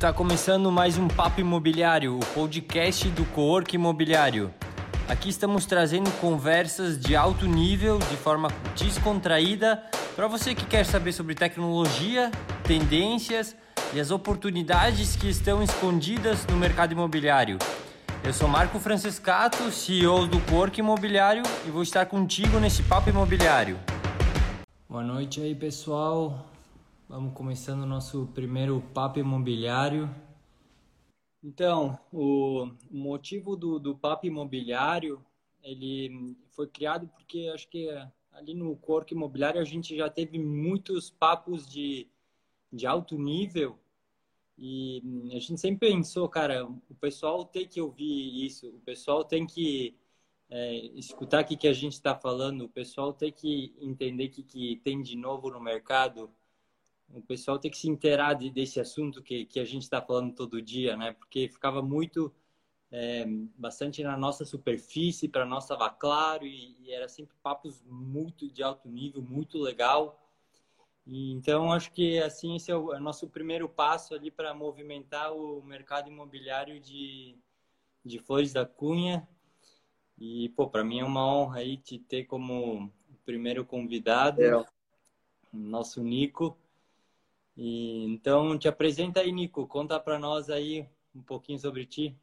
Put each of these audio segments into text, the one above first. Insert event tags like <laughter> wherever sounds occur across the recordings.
Está começando mais um Papo Imobiliário, o podcast do Cowork Imobiliário. Aqui estamos trazendo conversas de alto nível, de forma descontraída, para você que quer saber sobre tecnologia, tendências e as oportunidades que estão escondidas no mercado imobiliário. Eu sou Marco Francescato, CEO do Cowork Imobiliário e vou estar contigo nesse Papo Imobiliário. Boa noite aí, pessoal. Vamos começando o nosso primeiro papo imobiliário. Então, o motivo do, do papo imobiliário, ele foi criado porque acho que ali no corpo imobiliário a gente já teve muitos papos de, de alto nível e a gente sempre pensou, cara, o pessoal tem que ouvir isso, o pessoal tem que é, escutar o que, que a gente está falando, o pessoal tem que entender o que, que tem de novo no mercado, o pessoal tem que se inteirar de, desse assunto que, que a gente está falando todo dia, né? Porque ficava muito, é, bastante na nossa superfície, para nós estava claro e, e, era sempre papos muito de alto nível, muito legal. E, então, acho que assim esse é o, é o nosso primeiro passo ali para movimentar o mercado imobiliário de, de Flores da Cunha. E, pô, para mim é uma honra aí te ter como primeiro convidado, é. nosso Nico. E, então, te apresenta aí, Nico. Conta para nós aí um pouquinho sobre ti.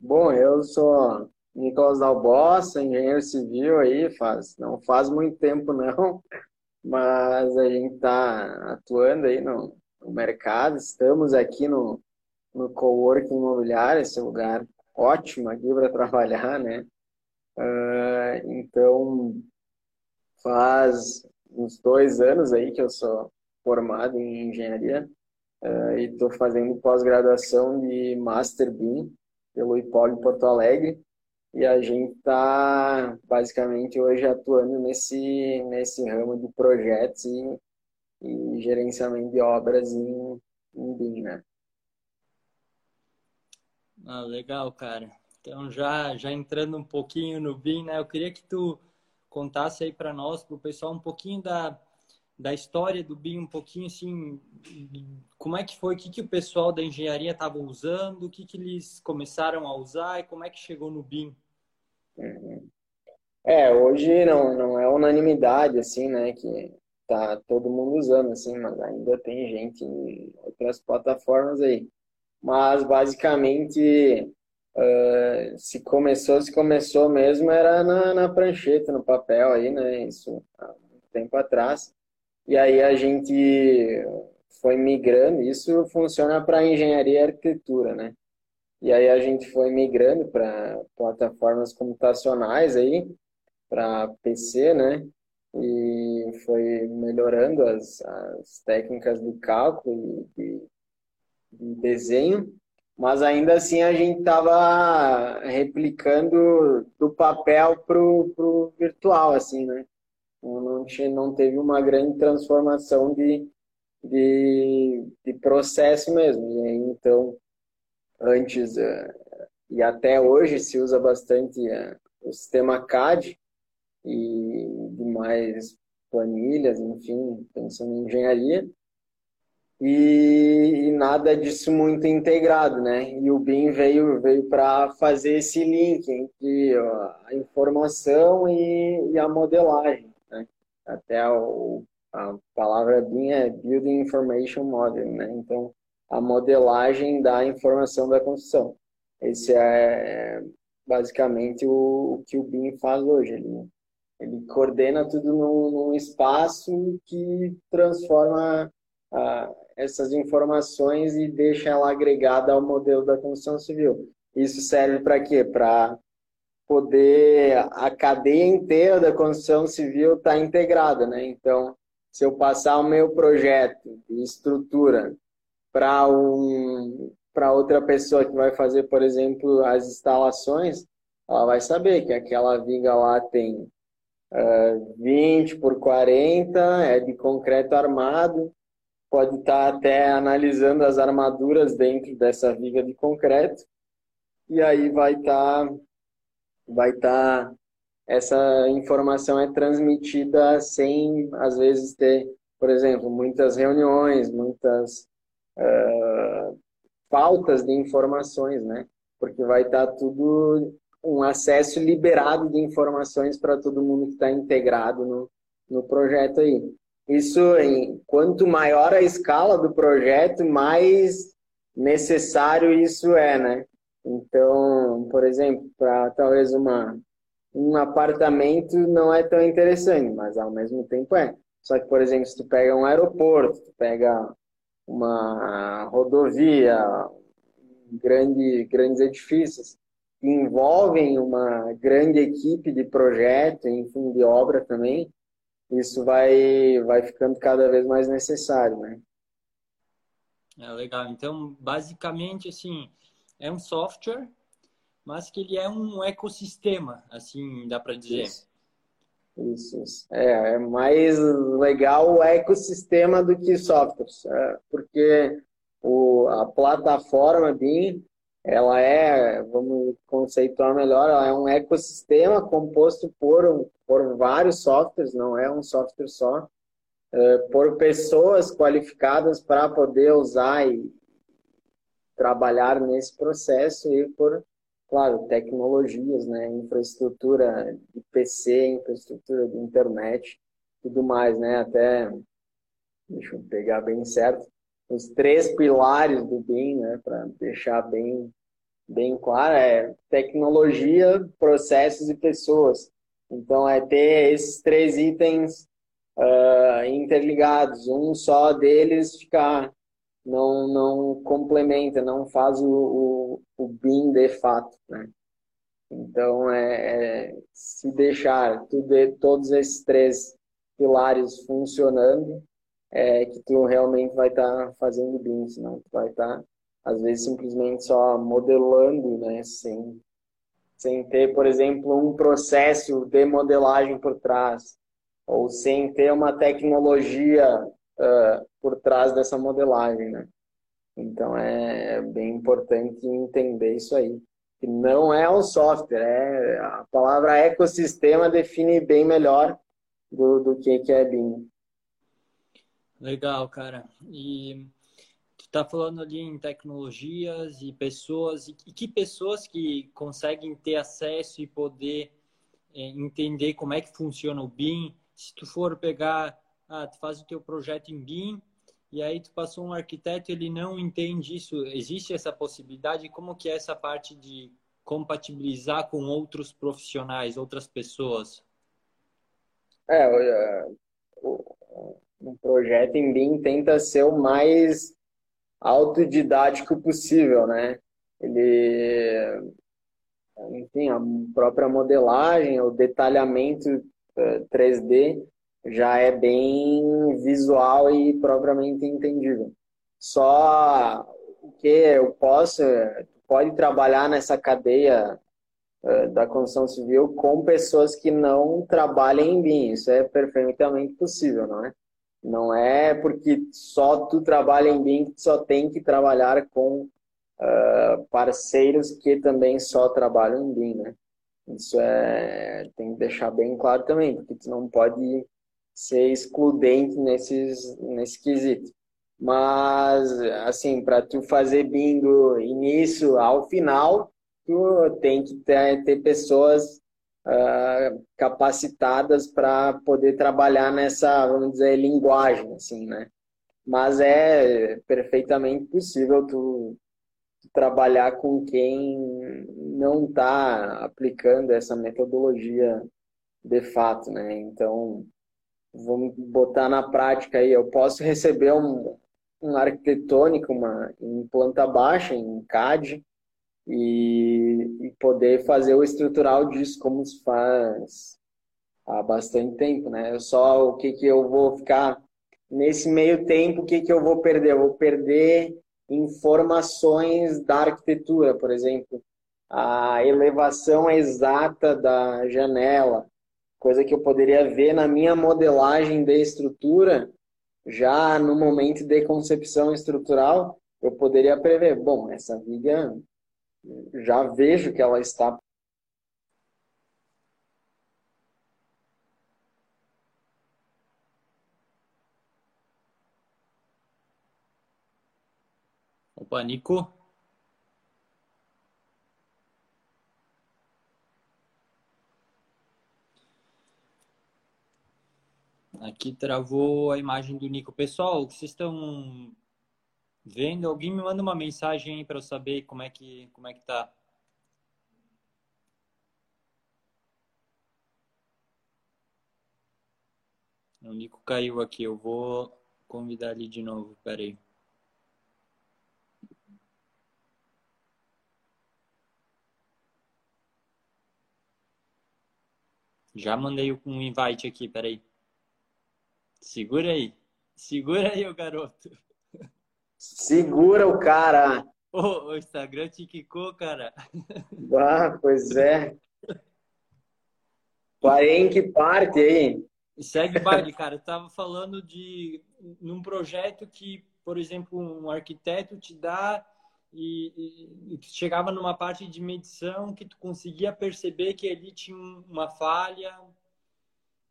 Bom, eu sou Nicolas Dalbossa, engenheiro civil aí, faz, não faz muito tempo não, <laughs> mas a gente está atuando aí no, no, mercado, estamos aqui no, no Coworking Imobiliário, esse lugar ótimo aqui para <laughs> trabalhar, né? Uh, então, faz uns dois anos aí que eu sou formado em engenharia uh, e estou fazendo pós-graduação de Master BIM pelo IPOL Porto Alegre e a gente está basicamente hoje atuando nesse, nesse ramo de projetos e, e gerenciamento de obras em, em BIM, né? Ah, legal, cara. Então, já, já entrando um pouquinho no BIM, né? Eu queria que tu contasse aí para nós, para o pessoal, um pouquinho da, da história do BIM, um pouquinho assim, como é que foi, o que, que o pessoal da engenharia estava usando, o que, que eles começaram a usar e como é que chegou no BIM? É, hoje não, não é unanimidade, assim, né, que tá todo mundo usando, assim, mas ainda tem gente em outras plataformas aí. Mas, basicamente, Uh, se começou, se começou mesmo, era na, na prancheta, no papel aí, né? Isso há muito tempo atrás. E aí a gente foi migrando, isso funciona para engenharia e arquitetura, né? E aí a gente foi migrando para plataformas computacionais aí, para PC, né? E foi melhorando as, as técnicas de cálculo e de, de desenho mas ainda assim a gente estava replicando do papel pro, pro virtual, assim, né? Não, não teve uma grande transformação de, de, de processo mesmo. E aí, então, antes uh, e até hoje se usa bastante uh, o sistema CAD e demais planilhas, enfim, pensando em engenharia e, e, nada disso muito integrado, né? E o BIM veio, veio para fazer esse link entre a informação e, e a modelagem, né? Até o, a palavra BIM é Building Information Modeling, né? Então, a modelagem da informação da construção. Esse é basicamente o, o que o BIM faz hoje. Ele, ele coordena tudo num, num espaço que transforma a, essas informações e deixa ela agregada ao modelo da construção civil. Isso serve para quê? Para poder a cadeia inteira da construção civil estar tá integrada, né? Então, se eu passar o meu projeto de estrutura para um para outra pessoa que vai fazer, por exemplo, as instalações, ela vai saber que aquela viga lá tem uh, ah, 20 por 40, é de concreto armado, pode estar até analisando as armaduras dentro dessa viga de concreto e aí vai estar vai estar essa informação é transmitida sem às vezes ter por exemplo muitas reuniões muitas uh, faltas de informações, né? Porque vai estar tudo um acesso liberado de informações para todo mundo que está integrado no, no projeto aí. Isso, em, quanto maior a escala do projeto, mais necessário isso é, né? Então, por exemplo, para talvez uma, um apartamento não é tão interessante, mas ao mesmo tempo é. Só que, por exemplo, se tu pega um aeroporto, tu pega uma rodovia, grande, grandes edifícios, que envolvem uma grande equipe de projeto, enfim, de obra também, isso vai, vai ficando cada vez mais necessário, né? É legal. Então, basicamente, assim, é um software, mas que ele é um ecossistema, assim, dá para dizer. Isso. Isso, isso. É, é mais legal o ecossistema do que softwares, é, porque o, a plataforma BIM, ela é, vamos conceituar melhor, ela é um ecossistema composto por, por vários softwares, não é um software só, é, por pessoas qualificadas para poder usar e trabalhar nesse processo e por, claro, tecnologias, né, infraestrutura de PC, infraestrutura de internet, tudo mais, né, até, deixa eu pegar bem certo, os três pilares do BIM, né, para deixar bem bem claro, é tecnologia, processos e pessoas. Então, é ter esses três itens uh, interligados. Um só deles ficar não não complementa, não faz o, o, o BIM de fato, né? Então, é, é se deixar tudo, todos esses três pilares funcionando, é que tu realmente vai estar tá fazendo BIM, senão tu vai estar, tá, às vezes, simplesmente só modelando, né? Sem, sem ter, por exemplo, um processo de modelagem por trás, ou sem ter uma tecnologia uh, por trás dessa modelagem, né? Então é bem importante entender isso aí. Que não é um software, é a palavra ecossistema define bem melhor do, do que, que é BIM. Legal, cara. E tu está falando ali em tecnologias e pessoas, e que pessoas que conseguem ter acesso e poder é, entender como é que funciona o BIM. Se tu for pegar ah, tu faz o teu projeto em BIM e aí tu passou um arquiteto ele não entende isso existe essa possibilidade como que é essa parte de compatibilizar com outros profissionais outras pessoas é o, o projeto em BIM tenta ser o mais autodidático possível né ele enfim a própria modelagem o detalhamento 3D eh, já é bem visual e propriamente entendível. Só o que eu posso, pode trabalhar nessa cadeia uh, da construção civil com pessoas que não trabalhem em BIM. Isso é perfeitamente possível, não é? Não é porque só tu trabalha em BIM que só tem que trabalhar com uh, parceiros que também só trabalham em BIM, né? Isso é tem que deixar bem claro também, porque tu não pode ser excludente nesses, nesse quesito. Mas, assim, para tu fazer BIM do início ao final, tu tem que ter, ter pessoas uh, capacitadas para poder trabalhar nessa, vamos dizer, linguagem, assim, né? Mas é perfeitamente possível tu, tu trabalhar com quem não está aplicando essa metodologia de fato, né? Então, vamos botar na prática aí, eu posso receber um, um arquitetônico uma, em planta baixa, em CAD, e, e, poder fazer o estrutural disso como se faz há bastante tempo, né? Só o que que eu vou ficar nesse meio tempo, o que que eu vou perder? Eu vou perder informações da arquitetura, por exemplo, a elevação exata da janela, coisa que eu poderia ver na minha modelagem de estrutura, já no momento de concepção estrutural, eu poderia prever, bom, essa viga já vejo que ela está Opa, Nico? Aqui travou a imagem do Nico. Pessoal, vocês estão vendo? Alguém me manda uma mensagem para eu saber como é que como é que tá. O Nico caiu aqui. Eu vou convidar ele de novo. Pera aí. Já mandei um invite aqui, peraí. Segura aí. Segura aí, o garoto. Segura o cara. o Instagram te quicou, cara. Ah, pois é. Parei que parte aí. Segue baile, cara. Eu tava falando de num projeto que, por exemplo, um arquiteto te dá e, e, chegava numa parte de medição que tu conseguia perceber que ali tinha uma falha.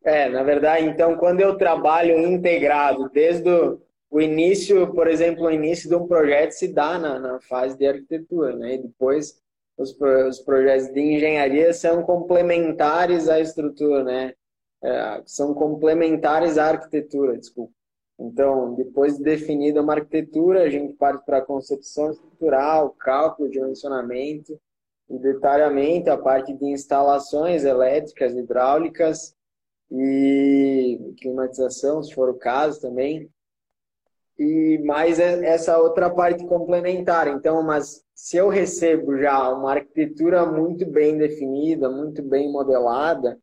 É, na verdade, então, quando eu trabalho integrado, desde o início, por exemplo, o início de um projeto se dá na, na fase de arquitetura, né? E depois os, os projetos de engenharia são complementares à estrutura, né? É, são complementares à arquitetura, desculpa. Então, depois de definida uma arquitetura, a gente parte para a concepção estrutural, cálculo, dimensionamento e detalhamento, a parte de instalações elétricas, hidráulicas e climatização, se for o caso também. E mais essa outra parte complementar. Então, mas se eu recebo já uma arquitetura muito bem definida, muito bem modelada,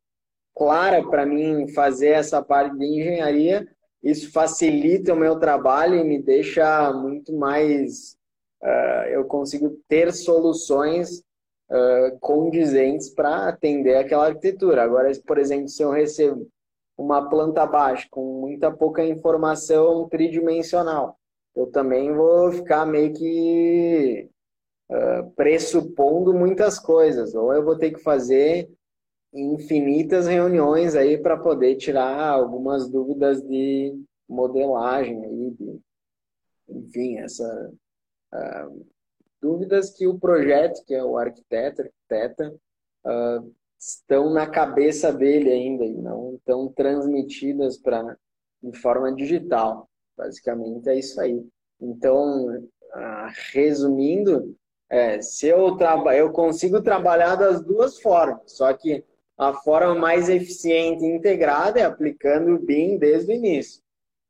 clara para mim fazer essa parte de engenharia, isso facilita o meu trabalho e me deixa muito mais. Uh, eu consigo ter soluções uh, condizentes para atender aquela arquitetura. Agora, por exemplo, se eu recebo uma planta baixa com muita pouca informação tridimensional, eu também vou ficar meio que uh, pressupondo muitas coisas. Ou eu vou ter que fazer infinitas reuniões aí para poder tirar algumas dúvidas de modelagem aí, de, enfim, essa uh, dúvidas que o projeto, que é o arquiteto, arquiteta, uh, estão na cabeça dele ainda e não estão transmitidas para de forma digital. Basicamente é isso aí. Então, uh, resumindo, é, se eu, traba eu consigo trabalhar das duas formas, só que a forma mais eficiente e integrada é aplicando o BIM desde o início.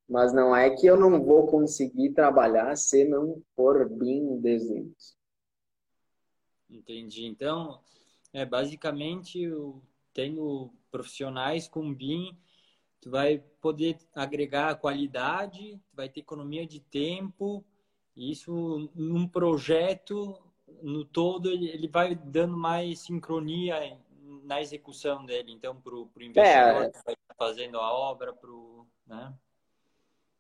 Mas não é que eu não vou conseguir trabalhar se não for BIM desde o início. Entendi. Então, é, basicamente, eu tenho profissionais com BIM, tu vai poder agregar qualidade, tu vai ter economia de tempo, e isso num projeto, no todo, ele vai dando mais sincronia na execução dele, então, para o investidor é, que vai fazendo a obra, para né?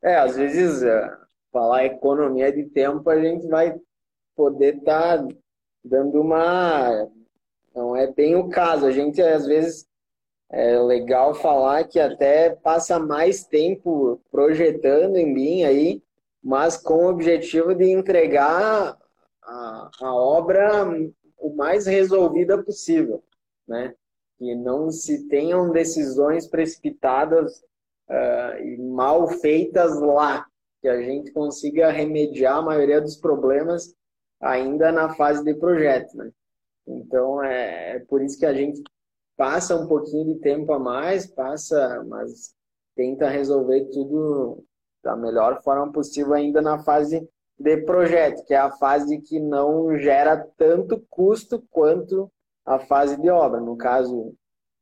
É, às vezes, é, falar economia de tempo, a gente vai poder estar tá dando uma... Não é bem o caso. A gente, às vezes, é legal falar que até passa mais tempo projetando em BIM aí, mas com o objetivo de entregar a, a obra o mais resolvida possível né? Que não se tenham decisões precipitadas uh, e mal feitas lá, que a gente consiga remediar a maioria dos problemas ainda na fase de projeto, né? Então é, é por isso que a gente passa um pouquinho de tempo a mais, passa, mas tenta resolver tudo da melhor forma possível ainda na fase de projeto, que é a fase que não gera tanto custo quanto a fase de obra. No caso,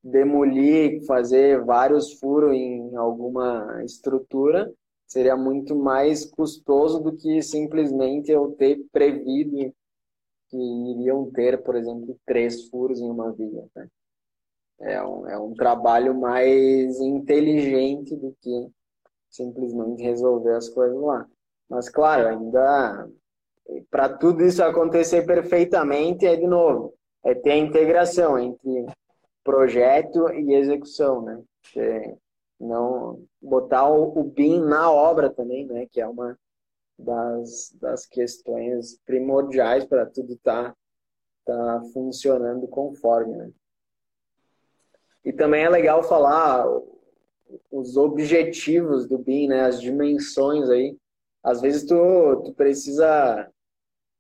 demolir, fazer vários furos em alguma estrutura, seria muito mais custoso do que simplesmente eu ter prevido que iriam ter, por exemplo, três furos em uma viga. Né? É, um, é um trabalho mais inteligente do que simplesmente resolver as coisas lá. Mas, claro, ainda para tudo isso acontecer perfeitamente, é de novo, é ter a integração entre projeto e execução, né? É não botar o, BIM na obra também, né? Que é uma das, das questões primordiais para tudo estar tá, tá funcionando conforme, né? E também é legal falar os objetivos do BIM, né? As dimensões aí. Às vezes tu, tu precisa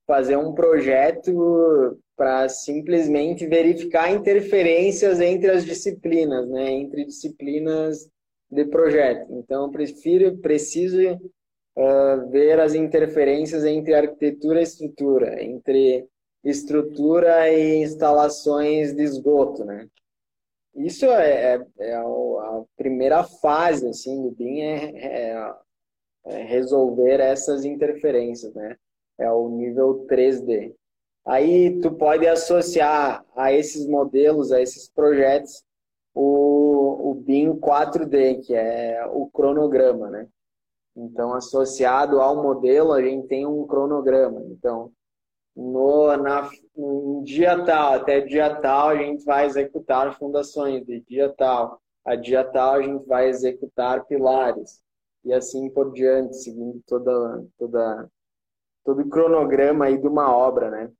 fazer um projeto para simplesmente verificar interferências entre as disciplinas, né? Entre disciplinas de projeto. Então, prefiro, preciso uh, ver as interferências entre arquitetura e estrutura, entre estrutura e instalações de esgoto, né? Isso é, é, é a primeira fase assim do BIM é, é, é resolver essas interferências, né? É o nível 3D. Aí tu pode associar a esses modelos, a esses projetos, o, o BIM 4D, que é o cronograma, né? Então, associado ao modelo, a gente tem um cronograma. Então, no, na, em dia tal, até dia tal, a gente vai executar fundações. De dia tal a dia tal, a gente vai executar pilares. E assim por diante, seguindo toda, toda, todo o cronograma aí de uma obra, né?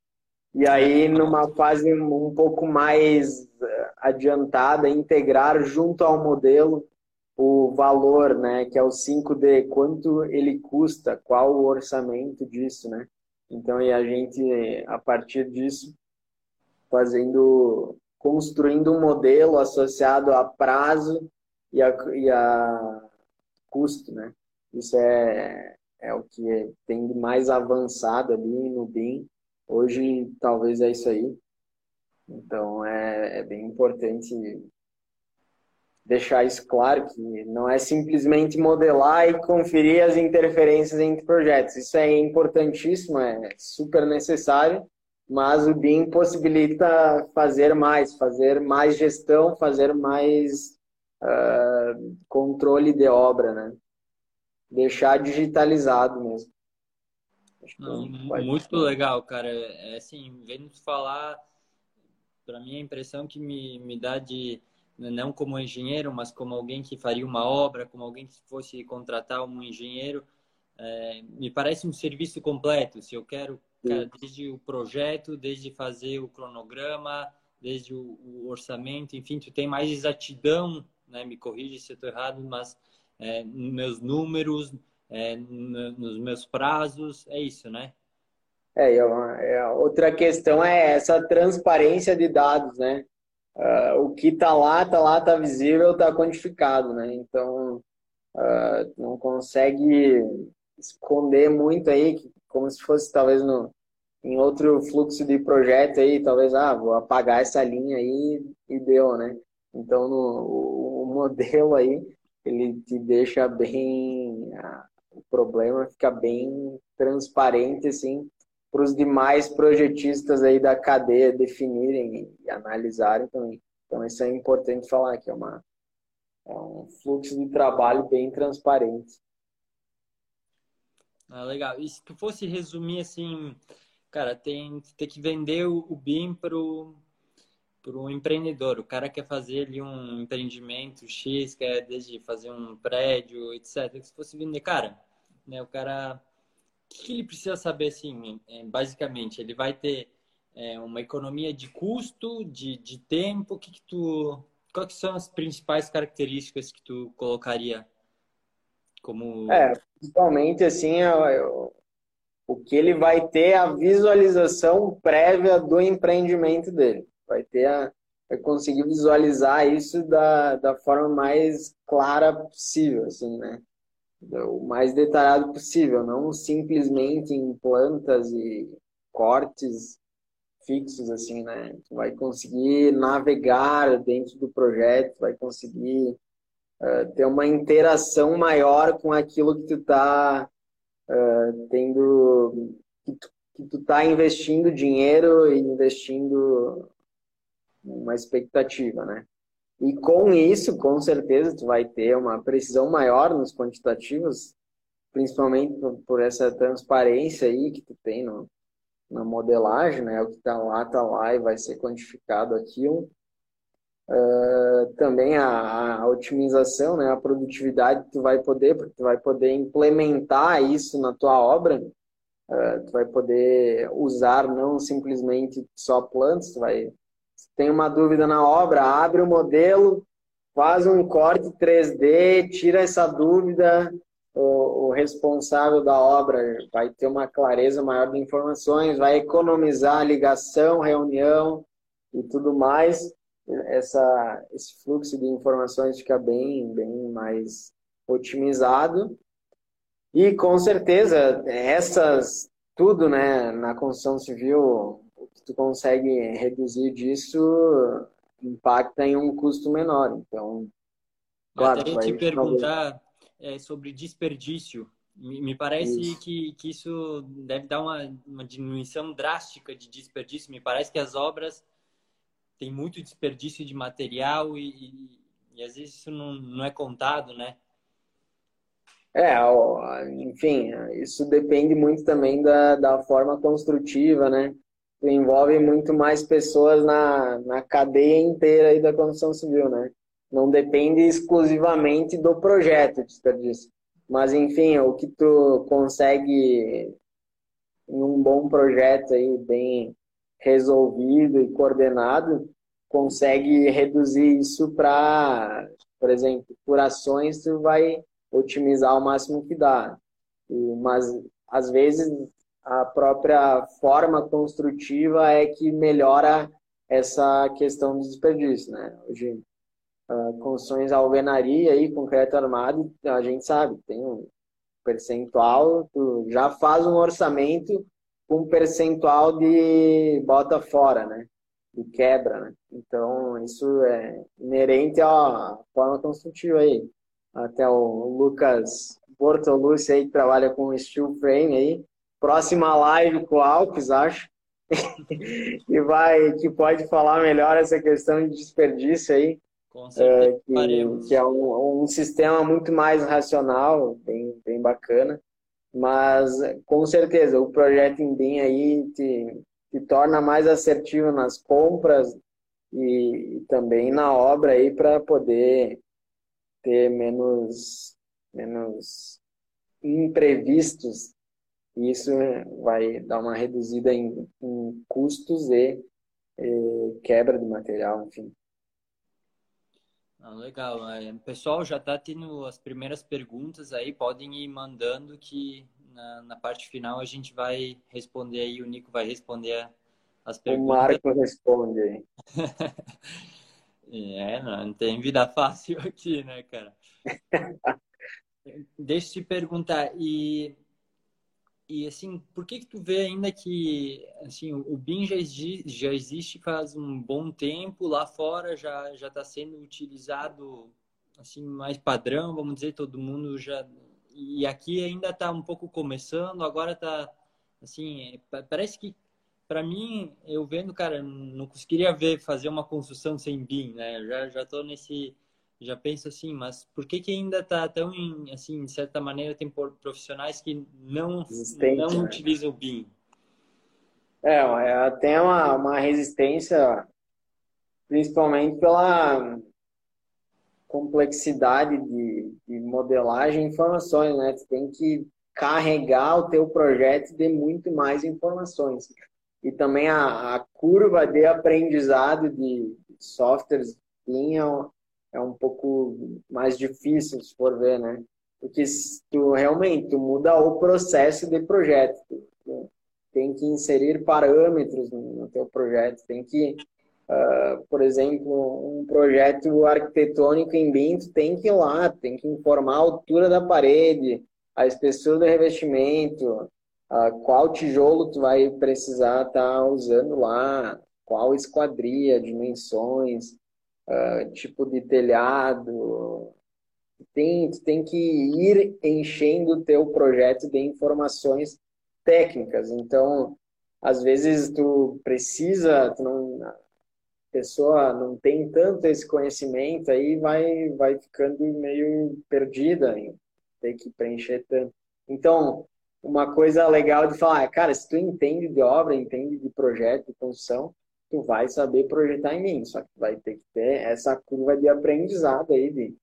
E aí, numa fase um pouco mais eh, adiantada, integrar junto ao modelo o valor, né, que é o 5D, quanto ele custa, qual o orçamento disso, né? Então, e a gente, a partir disso, fazendo, construindo um modelo associado a prazo e a, e a custo, né? Isso é, é o que tem mais avançado ali no BIM Hoje, talvez é isso aí. Então, é, é bem importante deixar isso claro, que não é simplesmente modelar e conferir as interferências entre projetos. Isso é importantíssimo, é super necessário, mas o BIM possibilita fazer mais, fazer mais gestão, fazer mais uh, controle de obra, né? Deixar digitalizado mesmo. Não, muito legal, cara. É assim, vendo falar, para mim a impressão que me, me dá de não como engenheiro, mas como alguém que faria uma obra, como alguém que fosse contratar um engenheiro, é, me parece um serviço completo. Se eu quero, cara, desde o projeto, desde fazer o cronograma, desde o, o, orçamento, enfim, tu tem mais exatidão, né? Me corrige se eu estou errado, mas é, meus números, é, nos meus prazos, é isso, né? É, é, outra questão é essa transparência de dados, né? Uh, o que está lá, está lá, está visível, está quantificado, né? Então, uh, não consegue esconder muito aí, como se fosse talvez no, em outro fluxo de projeto aí, talvez, ah, vou apagar essa linha aí e deu, né? Então, no, o, o modelo aí, ele te deixa bem o problema fica bem transparente assim para os demais projetistas aí da cadeia definirem e analisarem também. Então isso é importante falar que é uma é um fluxo de trabalho bem transparente. Ah, legal. E se tu fosse resumir assim, cara, tem, tem que vender o, o BIM para o empreendedor. O cara quer fazer ali um empreendimento X, quer desde fazer um prédio, etc. Se fosse vender, cara, né, o cara, que, ele precisa saber assim, é, basicamente? Ele vai ter é, uma economia de custo, de, de tempo. Que, que tu, quais são as principais características que tu colocaria como? É, principalmente assim, eu, eu, o que ele vai ter a visualização prévia do empreendimento dele vai ter a, vai conseguir visualizar isso da, da forma mais clara possível, assim, né? O mais detalhado possível, não simplesmente em plantas e cortes fixos, assim, né? Tu vai conseguir navegar dentro do projeto, vai conseguir uh, ter uma interação maior com aquilo que tu está uh, tendo, que tu, que tu tá investindo dinheiro e investindo uma expectativa, né? E com isso, com certeza, tu vai ter uma precisão maior nos quantitativos, principalmente por, essa transparência aí que tu tem no, na modelagem, né? O que tá lá, tá lá e vai ser quantificado aquilo. uh, também a, a, otimização, né, a produtividade tu vai poder, porque tu vai poder implementar isso na tua obra, uh, tu vai poder usar não simplesmente só plantas, tu vai tem uma dúvida na obra, abre o modelo, faz um corte 3D, tira essa dúvida, o, o, responsável da obra vai ter uma clareza maior de informações, vai economizar ligação, reunião e tudo mais. Essa, esse fluxo de informações fica bem, bem mais otimizado. E com certeza, essas, tudo né, na construção civil, o que tu consegue reduzir disso impacta em um custo menor. Então, claro, Eu te perguntar é, sobre desperdício. Me, parece que, que isso deve dar uma, uma diminuição drástica de desperdício. Me parece que as obras têm muito desperdício de material e, e, e às vezes isso não, não é contado, né? É, enfim, isso depende muito também da, da forma construtiva, né? Envolve muito mais pessoas na, na cadeia inteira aí da construção civil, né? Não depende exclusivamente do projeto de desperdício. Mas, enfim, o que tu consegue em um bom projeto aí, bem resolvido e coordenado, consegue reduzir isso para, por exemplo, por ações, tu vai otimizar o máximo que dá. E, mas, às vezes, a própria forma construtiva é que melhora essa questão do desperdício, né? Hoje, uh, construções alvenaria aí, concreto armado, a gente sabe, tem um percentual, tu já faz um orçamento com percentual de bota fora, né? De quebra, né? Então, isso é inerente à forma construtiva aí. Até o Lucas Bortolucci aí, que trabalha com steel frame aí, próxima live com o Alpes, acho, que <laughs> vai, que pode falar melhor essa questão de desperdício aí. Com certeza, é, que, que, é um, um, sistema muito mais racional, bem, bem bacana. Mas, com certeza, o projeto em BIM aí te, te torna mais assertivo nas compras e, e também na obra aí para poder ter menos, menos imprevistos. Isso vai dar uma reduzida em, em custos e, e quebra de material, enfim. Ah, legal. O pessoal já está tendo as primeiras perguntas aí, podem ir mandando que na, na, parte final a gente vai responder aí, o Nico vai responder as perguntas. O Marco responde aí. <laughs> é, não tem vida fácil <laughs> aqui, né, cara? <laughs> Deixa eu te perguntar, e e assim, por que que tu vê ainda que assim, o BIM já já existe faz um bom tempo, lá fora já já está sendo utilizado assim mais padrão, vamos dizer, todo mundo já e aqui ainda está um pouco começando, agora está assim, parece que para mim, eu vendo, cara, não conseguiria ver fazer uma construção sem BIM, né? Já já tô nesse já penso assim, mas por que que ainda está tão em, assim, de certa maneira tem profissionais que não não né? utilizam o BIM? É, é, tem uma, uma resistência, principalmente pela complexidade de, de modelagem e informações, né? Tu tem que carregar o teu projeto de muito mais informações. E também a, a curva de aprendizado de softwares BIM é, um pouco mais difícil, se for ver, né? Porque tu realmente tu muda o processo de projeto. Tu tem que inserir parâmetros no teu projeto, tem que, uh, por exemplo, um projeto arquitetônico em BIM, tu tem que ir lá, tem que informar a altura da parede, a espessura do revestimento, uh, qual tijolo tu vai precisar estar tá usando lá, qual esquadria, dimensões, uh, tipo de telhado. Tem, tem que ir enchendo o teu projeto de informações técnicas. Então, às vezes tu precisa, tu não, a pessoa não tem tanto esse conhecimento, aí vai, vai ficando meio perdida, hein? tem que preencher tanto. Então, uma coisa legal de falar, cara, se tu entende de obra, entende de projeto, de construção, tu vai saber projetar em mim, só que vai ter que ter essa curva de aprendizado aí, de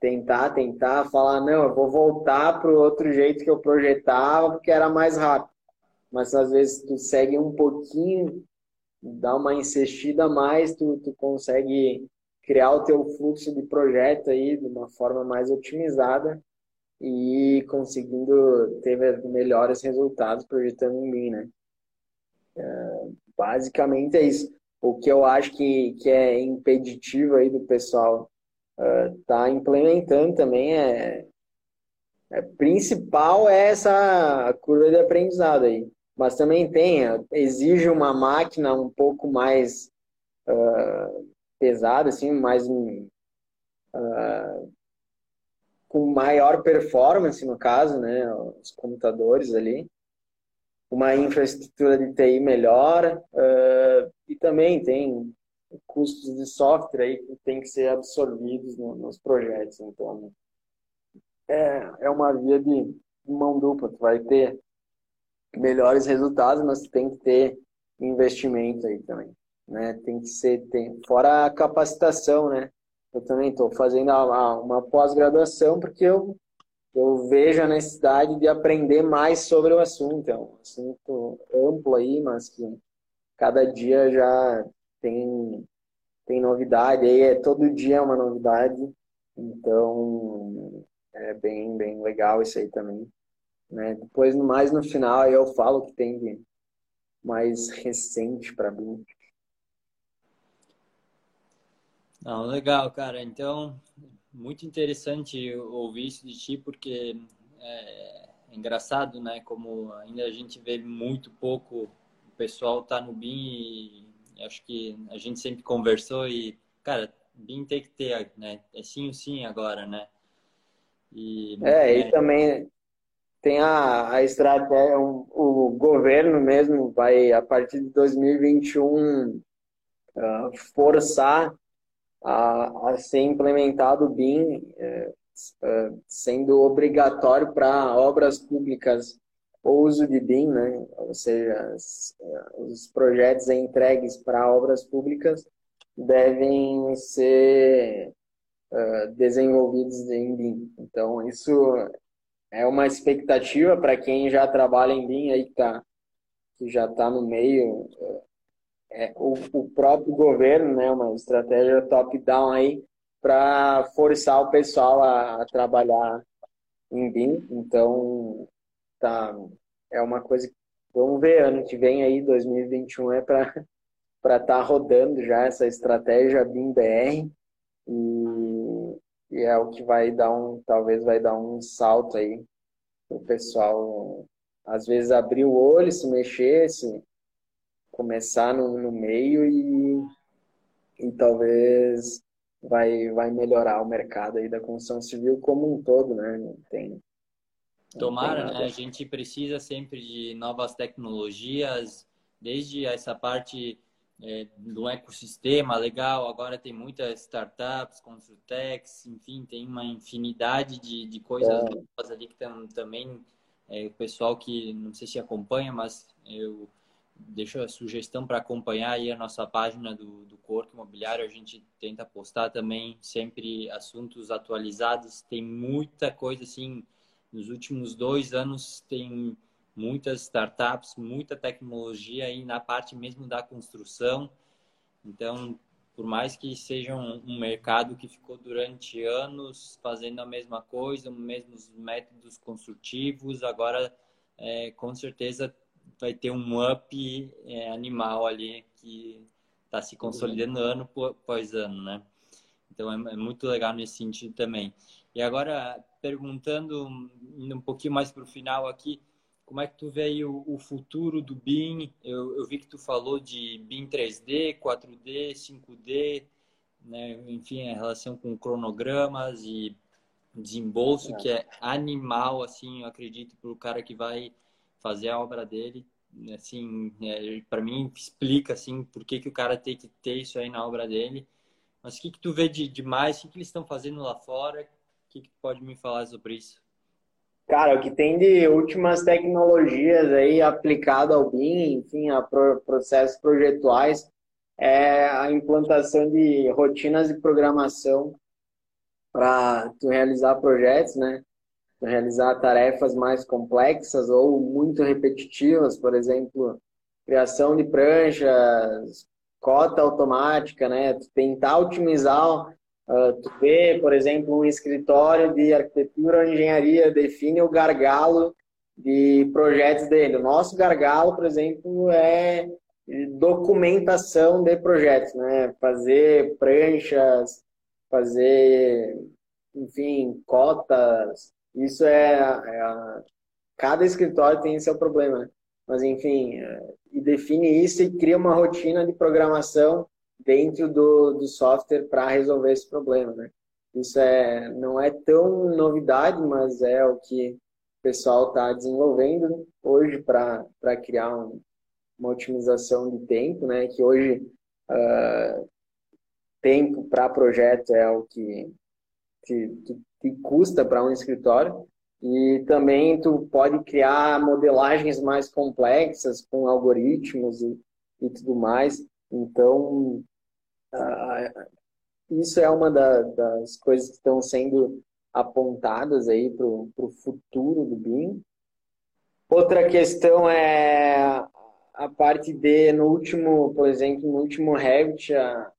tentar, tentar, falar, não, eu vou voltar para o outro jeito que eu projetava, porque era mais rápido. Mas às vezes tu segue um pouquinho, dá uma insistida mais, tu, tu consegue criar o teu fluxo de projeto aí de uma forma mais otimizada e conseguindo ter melhores resultados projetando em mim, né? É, basicamente é isso. O que eu acho que, que é impeditivo aí do pessoal uh, tá implementando também é, é principal é essa curva de aprendizado aí. Mas também tem, exige uma máquina um pouco mais uh, pesada, assim, mais uh, com maior performance no caso, né, os computadores ali, uma infraestrutura de TI melhor uh, e também tem custos de software aí que tem que ser absorvidos no, nos projetos. Então, é, é uma via de mão dupla. Tu vai ter melhores resultados, mas tem que ter investimento aí também. Né? Tem que ser, tem, fora a capacitação, né? Eu também estou fazendo a, a, uma pós-graduação porque eu, eu vejo a necessidade de aprender mais sobre o assunto. É um assunto amplo aí, mas que cada dia já tem, tem novidade, aí é todo dia é uma novidade, então é bem, bem legal isso aí também. Né? Depois, mais no final, eu falo que tem de mais recente para mim. Não, legal, cara. Então, muito interessante ouvir isso de ti, porque é, é engraçado, né? Como ainda a gente vê muito pouco o pessoal tá no BIM e acho que a gente sempre conversou e, cara, BIM tem que ter, né? É sim ou sim agora, né? E, é, é... e também tem a, a estratégia, o, o, governo mesmo vai, a partir de 2021, uh, ah, forçar a, a ser implementado o BIM, uh, uh, sendo obrigatório para obras públicas o uso de BIM, né? ou seja, os projetos entregues para obras públicas devem ser uh, desenvolvidos em BIM. Então, isso é uma expectativa para quem já trabalha em BIM, aí que, tá, que já está no meio. É, o, o próprio governo, né, uma estratégia top-down aí, para forçar o pessoal a, a trabalhar em BIM. Então, tá, é uma coisa que vamos ver ano que vem aí, 2021 é para <laughs> para estar tá rodando já essa estratégia BIM BR e, e, é o que vai dar um talvez vai dar um salto aí o pessoal às vezes abrir o olho, se mexer, se começar no, no meio e, e talvez vai, vai melhorar o mercado aí da construção civil como um todo, né? Não tem, Tomara, né? A gente precisa sempre de novas tecnologias, desde essa parte é, do ecossistema legal. Agora tem muitas startups, Construtex, enfim, tem uma infinidade de, de coisas é. novas ali que estão também. É, o pessoal que não sei se acompanha, mas eu deixo a sugestão para acompanhar aí a nossa página do, do Corpo Imobiliário. A gente tenta postar também sempre assuntos atualizados. Tem muita coisa assim nos últimos dois anos tem muitas startups, muita tecnologia aí na parte mesmo da construção. Então, por mais que seja um, um, mercado que ficou durante anos fazendo a mesma coisa, os mesmos métodos construtivos, agora é, com certeza vai ter um up é, animal ali que está se consolidando ano após ano, né? Então é, é muito legal nesse sentido também. E agora, perguntando um pouquinho mais para o final aqui, como é que tu vê o, o futuro do BIM? Eu, eu, vi que tu falou de BIM 3D, 4D, 5D, né? enfim, a relação com cronogramas e desembolso, é. que é animal, assim, eu acredito, para o cara que vai fazer a obra dele. Assim, é, para mim, explica, assim, por que, que o cara tem que ter isso aí na obra dele. Mas o que, que tu vê de, de mais? O que, que eles estão fazendo lá fora? que, que pode me falar sobre isso? Cara, o que tem de últimas tecnologias aí aplicado ao BIM, enfim, a pro, processos projetuais, é a implantação de rotinas de programação para tu realizar projetos, né? Realizar tarefas mais complexas ou muito repetitivas, por exemplo, criação de pranchas, cota automática, né? Tu tentar otimizar, uh, tu vê, por exemplo, um escritório de arquitetura ou engenharia define o gargalo de projetos dele. O nosso gargalo, por exemplo, é documentação de projetos, né? Fazer pranchas, fazer, enfim, cotas. Isso é, é cada escritório tem seu problema, né? Mas enfim, é, e define isso e cria uma rotina de programação dentro do, do software para resolver esse problema, né? Isso é, não é tão novidade, mas é o que o pessoal está desenvolvendo hoje para criar um, uma otimização de tempo, né? Que hoje uh, tempo para projeto é o que, que, que custa para um escritório e também tu pode criar modelagens mais complexas com algoritmos e, e tudo mais. Então, uh, isso é uma da, das coisas que estão sendo apontadas aí para o futuro do BIM. Outra questão é a parte de, no último, por exemplo, no último Revit, a,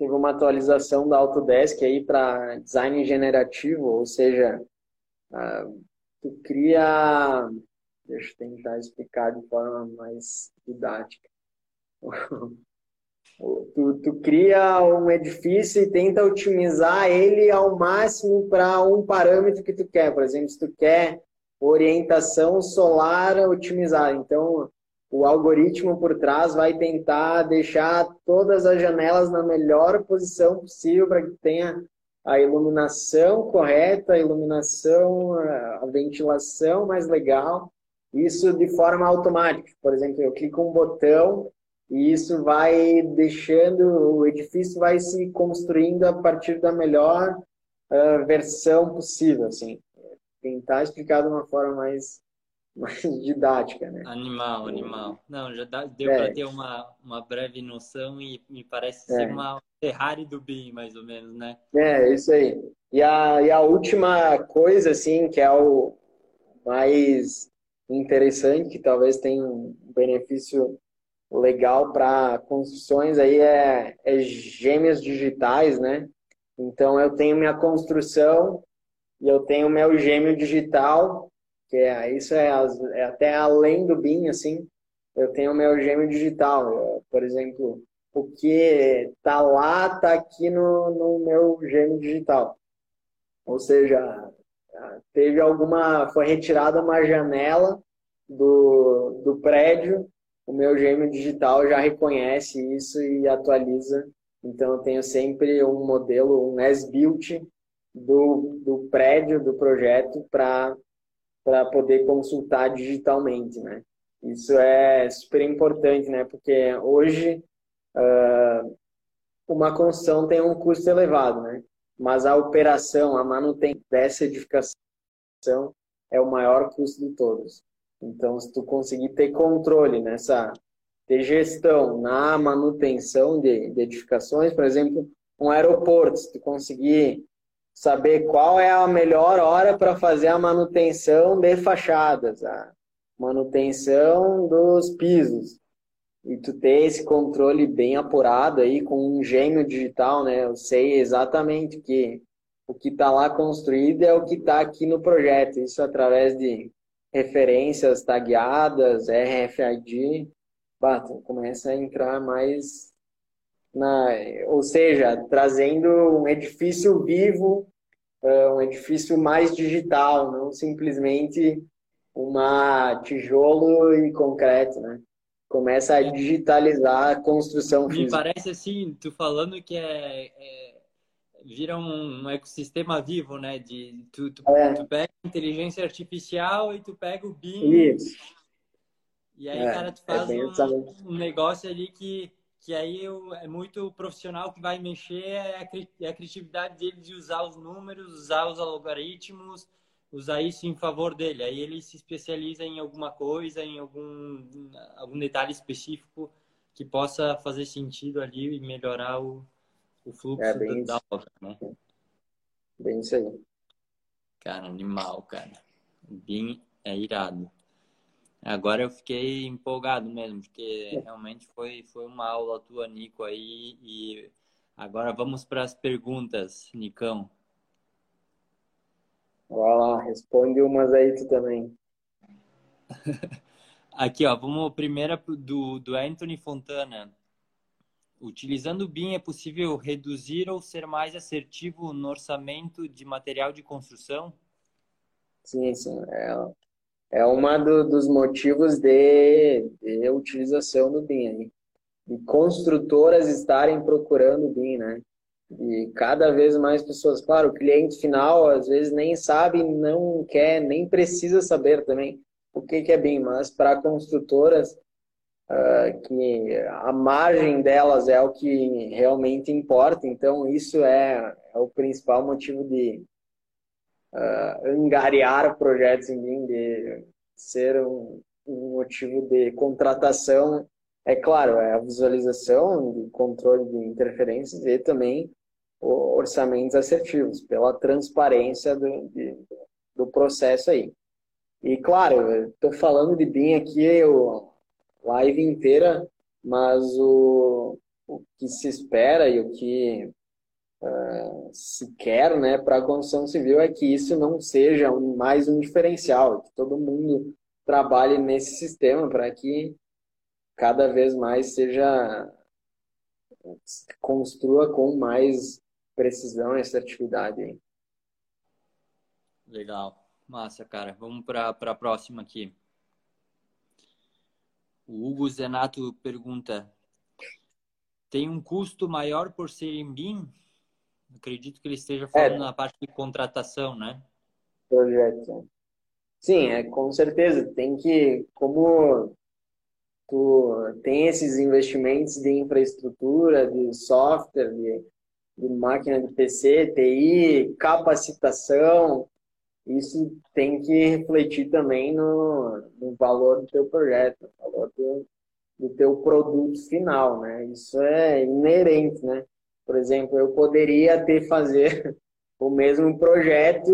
teve uma atualização da Autodesk aí para design generativo, ou seja, a, tu cria, deixa eu tentar explicar de forma mais didática. <laughs> Tu, tu, cria um edifício e tenta otimizar ele ao máximo para um parâmetro que tu quer. Por exemplo, se tu quer orientação solar otimizada. Então, o algoritmo por trás vai tentar deixar todas as janelas na melhor posição possível para que tenha a iluminação correta, a iluminação, a ventilação mais legal. Isso de forma automática. Por exemplo, eu clico um botão e isso vai deixando, o edifício vai se construindo a partir da melhor uh, versão possível, assim tentar explicar de uma forma mais, mais <laughs> didática, né? Animal, animal. Não, já dá, deu é. para ter uma, uma breve noção e me parece é. ser uma Ferrari do BIM, mais ou menos, né? É, isso aí. E a, e a última coisa, assim, que é o mais interessante, que talvez tenha um benefício legal para construções aí é, é gêmeas digitais, né? Então eu tenho minha construção e eu tenho meu gêmeo digital, que é isso é, é até além do BIM, assim. Eu tenho o meu gêmeo digital. Eu, por exemplo, o que tá lá tá aqui no, no meu gêmeo digital. Ou seja, teve alguma foi retirada uma janela do, do prédio, o meu gêmeo digital já reconhece isso e atualiza. Então eu tenho sempre um modelo, um S-Built do, do prédio, do projeto, para poder consultar digitalmente, né? Isso é super importante, né? Porque hoje uh, uma construção tem um custo elevado, né? Mas a operação, a manutenção dessa edificação é o maior custo de todos. Então, se tu conseguir ter controle nessa, ter gestão na manutenção de, de edificações, por exemplo, um aeroporto, se tu conseguir saber qual é a melhor hora para fazer a manutenção de fachadas, a manutenção dos pisos. E tu ter esse controle bem apurado aí com um gêmeo digital, né? Eu sei exatamente que o que está lá construído é o que está aqui no projeto. Isso através de referências tagueadas, RFID. Bah, começa a entrar mais na, ou seja, trazendo um edifício vivo, um edifício mais digital, não simplesmente uma tijolo e concreto, né? Começa a digitalizar a construção Me física. Me parece assim, tu falando que é, é vira um, um, ecossistema vivo, né? De tu, tu, é. tu pega inteligência artificial e tu pega o BIM. Isso. E aí, é, cara, tu faz um, um negócio ali que que aí eu, é muito profissional que vai mexer é a, é a criatividade dele de usar os números, usar os algoritmos, usar isso em favor dele. Aí ele se especializa em alguma coisa, em algum, algum detalhe específico que possa fazer sentido ali e melhorar o, o fluxo É, bem da obra, né? Bem isso aí. Cara, animal, cara. O BIM é irado. Agora eu fiquei empolgado mesmo, porque realmente foi, foi uma aula tua, Nico, aí. E agora vamos para as perguntas, Nicão. Vai lá, responde umas aí tu também. <laughs> Aqui, ó, vamos primeira do, do Anthony Fontana. Utilizando o BIM é possível reduzir ou ser mais assertivo no orçamento de material de construção? Sim, sim. É, é uma do- dos motivos de, de utilização do BIM aí. E construtoras estarem procurando o BIM, né? E cada vez mais pessoas, claro, o cliente final às vezes nem sabe, não quer, nem precisa saber também o que que é BIM, mas para construtoras ah, que a margem delas é o que realmente importa, então isso é, é o principal motivo de ah, angariar projetos em BIM, de ser um, um motivo de contratação. É claro, é a visualização, de controle de interferências e também orçamentos assertivos, pela transparência do, de- do processo aí. E claro, estou falando de BIM aqui eu, live inteira, mas o, o que se espera e o que se quer, né, para a construção civil é que isso não seja um- mais um diferencial, que todo mundo trabalhe nesse sistema para que cada vez mais seja se construa com mais precisão e assertividade. hein? Legal. Massa, cara. Vamos para a próxima aqui. O Hugo Zenato pergunta: tem um custo maior por ser em BIM? Acredito que ele esteja falando É. na parte de contratação, né? projeto. Sim, é com certeza. Tem que, como tu tem esses investimentos de infraestrutura, de software, de, de máquina de PC, TI, capacitação, isso tem que refletir também no, no valor do teu projeto, no valor do, do teu produto final, né? Isso é inerente, né? Por exemplo, eu poderia ter fazer <laughs> o mesmo projeto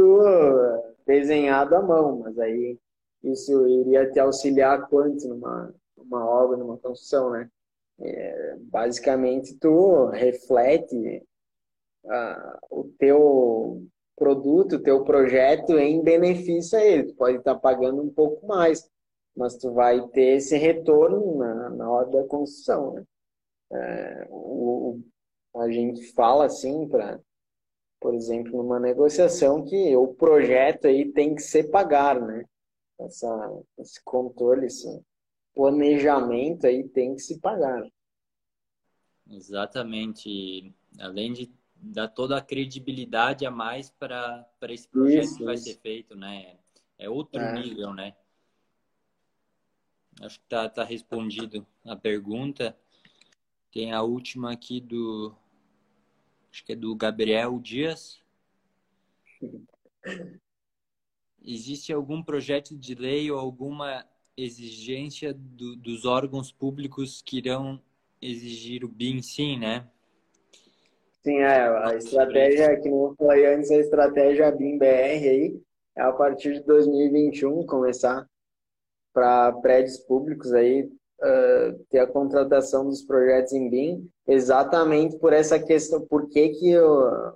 desenhado à mão, mas aí isso iria te auxiliar quanto numa, numa obra, numa construção, né? É, basicamente, tu reflete ah, o teu produto, o teu projeto em benefício a ele. Tu pode estar pagando um pouco mais, mas tu vai ter esse retorno na, na hora da construção, né? É, o- a gente fala assim para por exemplo, numa negociação que o projeto aí tem que ser pagar, né? Essa, esse controle, esse planejamento aí tem que se pagar. Exatamente. Além de dar toda a credibilidade a mais para para esse projeto Isso, que vai isso. ser feito, né? É outro É. nível, né? Acho que tá, tá respondido a pergunta. Tem a última aqui do. Acho que é do Gabriel Dias. Existe algum projeto de lei ou alguma exigência do- dos órgãos públicos que irão exigir o BIM, sim, né? Sim, é, a estratégia, que eu falei antes, a estratégia BIM-BR aí, é a partir de 2021 começar para prédios públicos aí ah, ter a contratação dos projetos em BIM, exatamente por essa questão, por que que o,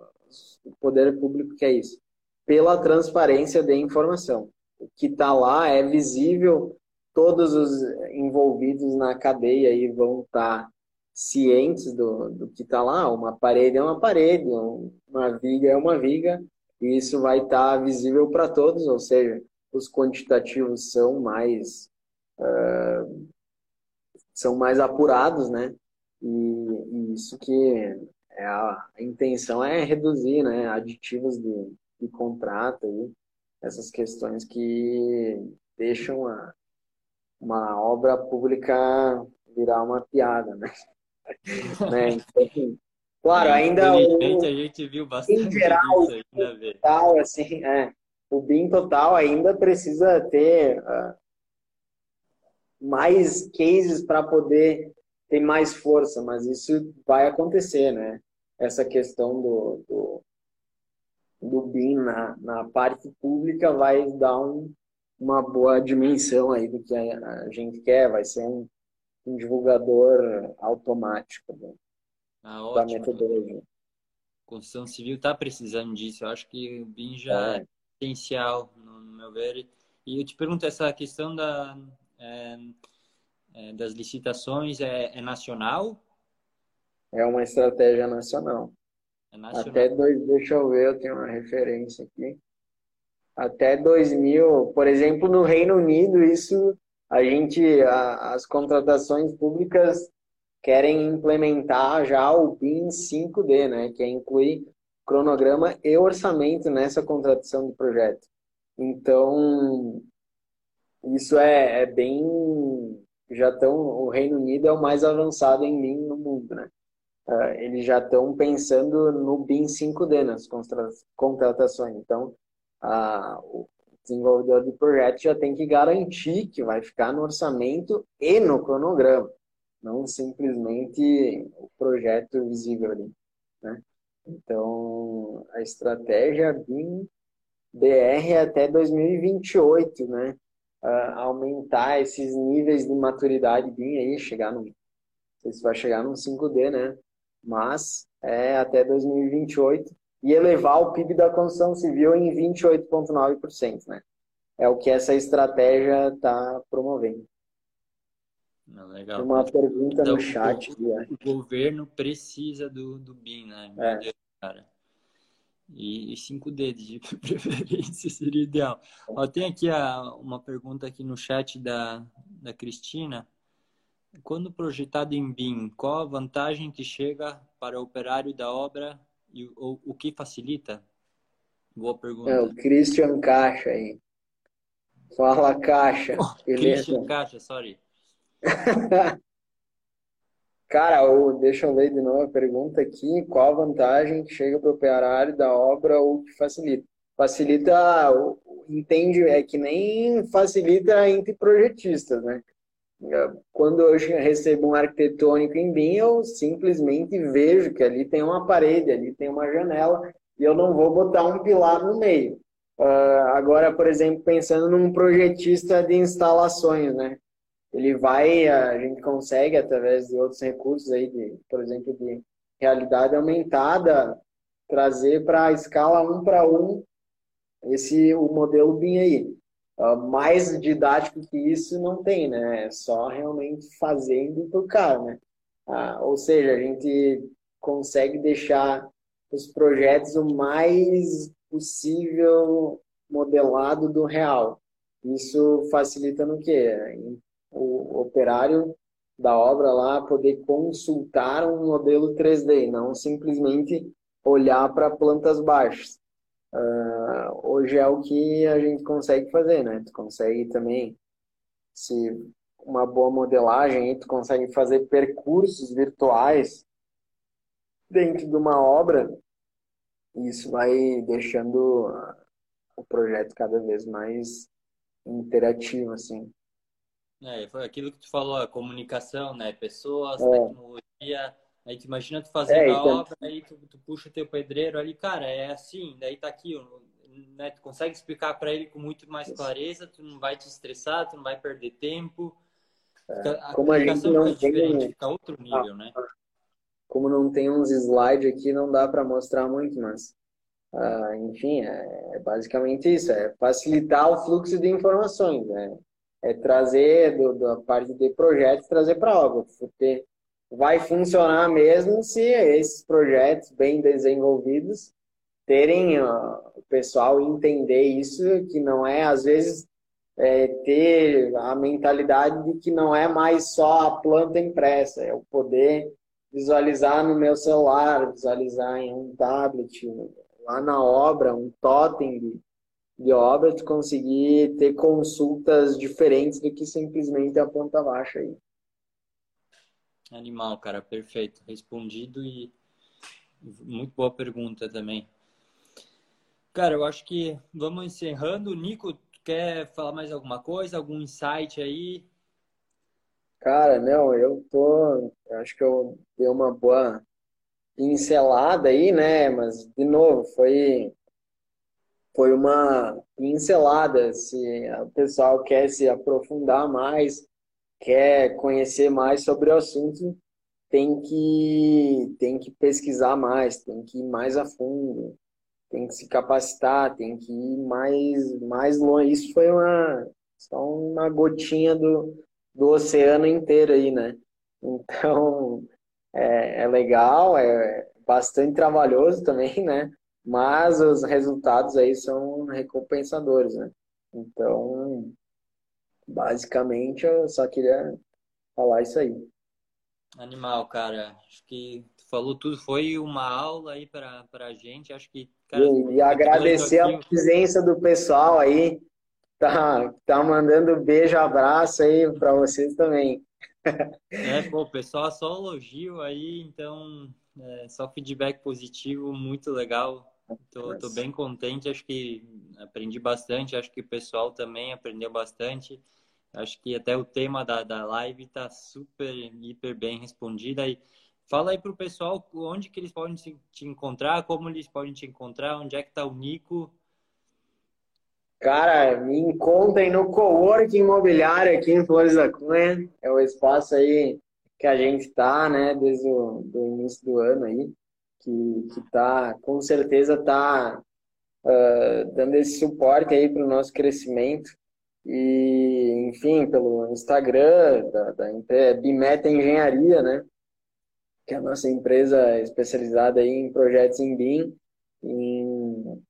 o poder público quer isso? Pela transparência de informação. O que está lá é visível, todos os envolvidos na cadeia aí vão estar cientes do, do que está lá. Uma parede é uma parede, um- uma viga é uma viga, e isso vai estar visível para todos, ou seja, os quantitativos são mais ah, são mais apurados, né? E, e isso que é a, a intenção é reduzir, né? Aditivos de, de contrato aí, essas questões que deixam a, uma obra pública virar uma piada, né? <laughs> né? Então, assim, claro, ainda o, a gente viu bastante geral, disso ainda, velho. total, assim, é, o BIM total ainda precisa ter ah, mais cases para poder tem mais força, mas isso vai acontecer, né? Essa questão do, do, do BIM na, na parte pública vai dar um, uma boa dimensão aí do que a, gente quer, vai ser um, um divulgador automático né? ah, da metodologia. Construção civil está precisando disso. Eu acho que o BIM já é, é essencial, no, meu ver. E eu te pergunto, essa questão da, é, é, das licitações é, é, nacional? É uma estratégia nacional. É nacional. Até dois, deixa eu ver, eu tenho uma referência aqui. Até 2000, por exemplo, no Reino Unido, isso a gente, a, as contratações públicas querem implementar já o BIM 5D, né, que é incluir cronograma e orçamento nessa contratação do projeto. Então, isso é, é bem. Já estão. O Reino Unido é o mais avançado em BIM no mundo, né? Uh, eles já estão pensando no BIM 5D nas contratações. Então, uh, o desenvolvedor do projeto já tem que garantir que vai ficar no orçamento e no cronograma não simplesmente o projeto visível ali, né? Então, a estratégia BIM BR é até 2028, né? Uh, aumentar esses níveis de maturidade BIM aí, chegar no, não sei se vai chegar no 5D, né? Mas é até 2028 e elevar o PIB da construção civil em 28,9%, né? É o que essa estratégia está promovendo. Legal. Uma pergunta então, no chat. O, o, governo precisa do, do BIM, né? Meu é. Deus, cara. E, e cinco dedos de <laughs> preferência seria ideal. Ó, tem aqui a, uma pergunta aqui no chat da, da Cristina. Quando projetado em BIM, qual a vantagem que chega para o operário da obra e o, o que facilita? Boa pergunta. É o Christian Caixa aí. Fala, Caixa. <laughs> Oh, Christian Caixa, sorry. <laughs> Cara, deixa eu ler de novo a pergunta aqui. Qual a vantagem que chega para o operário da obra ou que facilita? Facilita, entende, é que nem facilita entre projetistas, né? Quando eu recebo um arquitetônico em BIM, eu simplesmente vejo que ali tem uma parede, ali tem uma janela, e eu não vou botar um pilar no meio. Uh, agora, por exemplo, pensando num projetista de instalações, né? Ele vai, a gente consegue através de outros recursos aí, de, por exemplo, de realidade aumentada, trazer para a escala um para um esse o modelo BIM aí. Uh, mais didático que isso não tem, né? É só realmente fazendo por cara, né? Uh, ou seja, a gente consegue deixar os projetos o mais possível modelado do real. Isso facilita no quê? O operário da obra lá poder consultar um modelo 3D, não simplesmente olhar para plantas baixas. Uh, hoje é o que a gente consegue fazer, né? Tu consegue também, se uma boa modelagem, tu consegue fazer percursos virtuais dentro de uma obra. Isso vai deixando o projeto cada vez mais interativo, assim. É, foi aquilo que tu falou, a comunicação, né? Pessoas, é. tecnologia. Aí tu imagina tu fazendo é, a então... obra, aí tu, tu puxa teu pedreiro ali, cara, é assim, daí tá aqui, né? Tu consegue explicar para ele com muito mais clareza, tu não vai te estressar, tu não vai perder tempo. É. A Como a gente não tem... fica outro nível, ah, né? Como não tem uns slides aqui, não dá para mostrar muito, mas ah, enfim, é, é basicamente isso, é facilitar o fluxo de informações, né? É trazer do, da parte de projetos, trazer para obra, porque vai funcionar mesmo se esses projetos bem desenvolvidos terem o pessoal entender isso, que não é, às vezes, é, ter a mentalidade de que não é mais só a planta impressa, é o poder visualizar no meu celular, visualizar em um tablet, lá na obra, um totem de de obra, tu conseguir ter consultas diferentes do que simplesmente a ponta baixa aí. Animal, cara, perfeito. Respondido e muito boa pergunta também. Cara, eu acho que vamos encerrando. Nico, quer falar mais alguma coisa? Algum insight aí? Cara, não, eu tô. Acho que eu dei uma boa pincelada aí, né? Mas, de novo, foi, foi uma pincelada. Se o pessoal quer se aprofundar mais, quer conhecer mais sobre o assunto, tem que, tem que pesquisar mais, tem que ir mais a fundo, tem que se capacitar, tem que ir mais, mais longe. Isso foi uma, só uma gotinha do, do oceano inteiro aí, né? Então, é, é legal, é bastante trabalhoso também, né? Mas os resultados aí são recompensadores, né? Então, basicamente, eu só queria falar isso aí. Animal, cara. Acho que tu falou tudo. Foi uma aula aí para a gente. Acho que. Cara, e, e agradecer a presença do pessoal aí. Tá, tá mandando beijo, abraço aí para vocês também. É, pô, pessoal, só elogio aí, então, é, só feedback positivo, muito legal. Tô, tô bem contente, acho que aprendi bastante, acho que o pessoal também aprendeu bastante. Acho que até o tema da, da live está super, hiper bem respondido. Aí, fala aí para o pessoal onde que eles podem te encontrar, como eles podem te encontrar, onde é que está o Nico. Cara, me encontrem no Cowork Imobiliário aqui em Flores da Cunha. É o espaço aí que a gente está, né, desde o do início do ano aí, que, que tá, com certeza está uh, dando esse suporte aí para o nosso crescimento e, enfim, pelo Instagram da, da empresa Bimeta Engenharia, né? Que é a nossa empresa especializada em projetos em BIM, em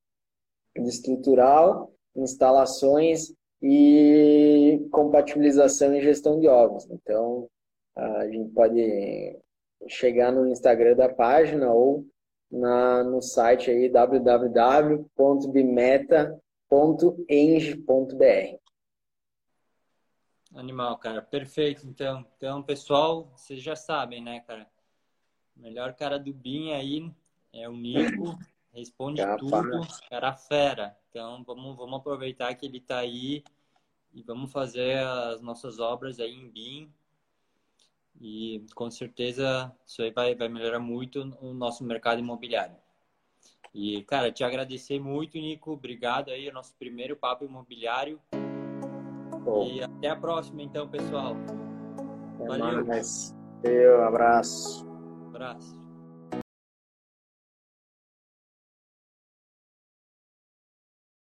estrutural, instalações e compatibilização e gestão de obras. Então, a gente pode chegar no Instagram da página ou na, no site aí www.bimeta.eng.br. Animal, cara. Perfeito. Então, então, pessoal, vocês já sabem, né, cara? O melhor cara do BIM aí é o Nico. <laughs> Responde cara, tudo. Cara fera. Então, vamos, vamos aproveitar que ele está aí e vamos fazer as nossas obras aí em BIM. E com certeza isso aí vai, vai melhorar muito o nosso mercado imobiliário. E, cara, te agradecer muito, Nico. Obrigado aí, o nosso primeiro papo imobiliário. Bom. E até a próxima, então, pessoal. Até Valeu. Mais. Eu, abraço. Abraço.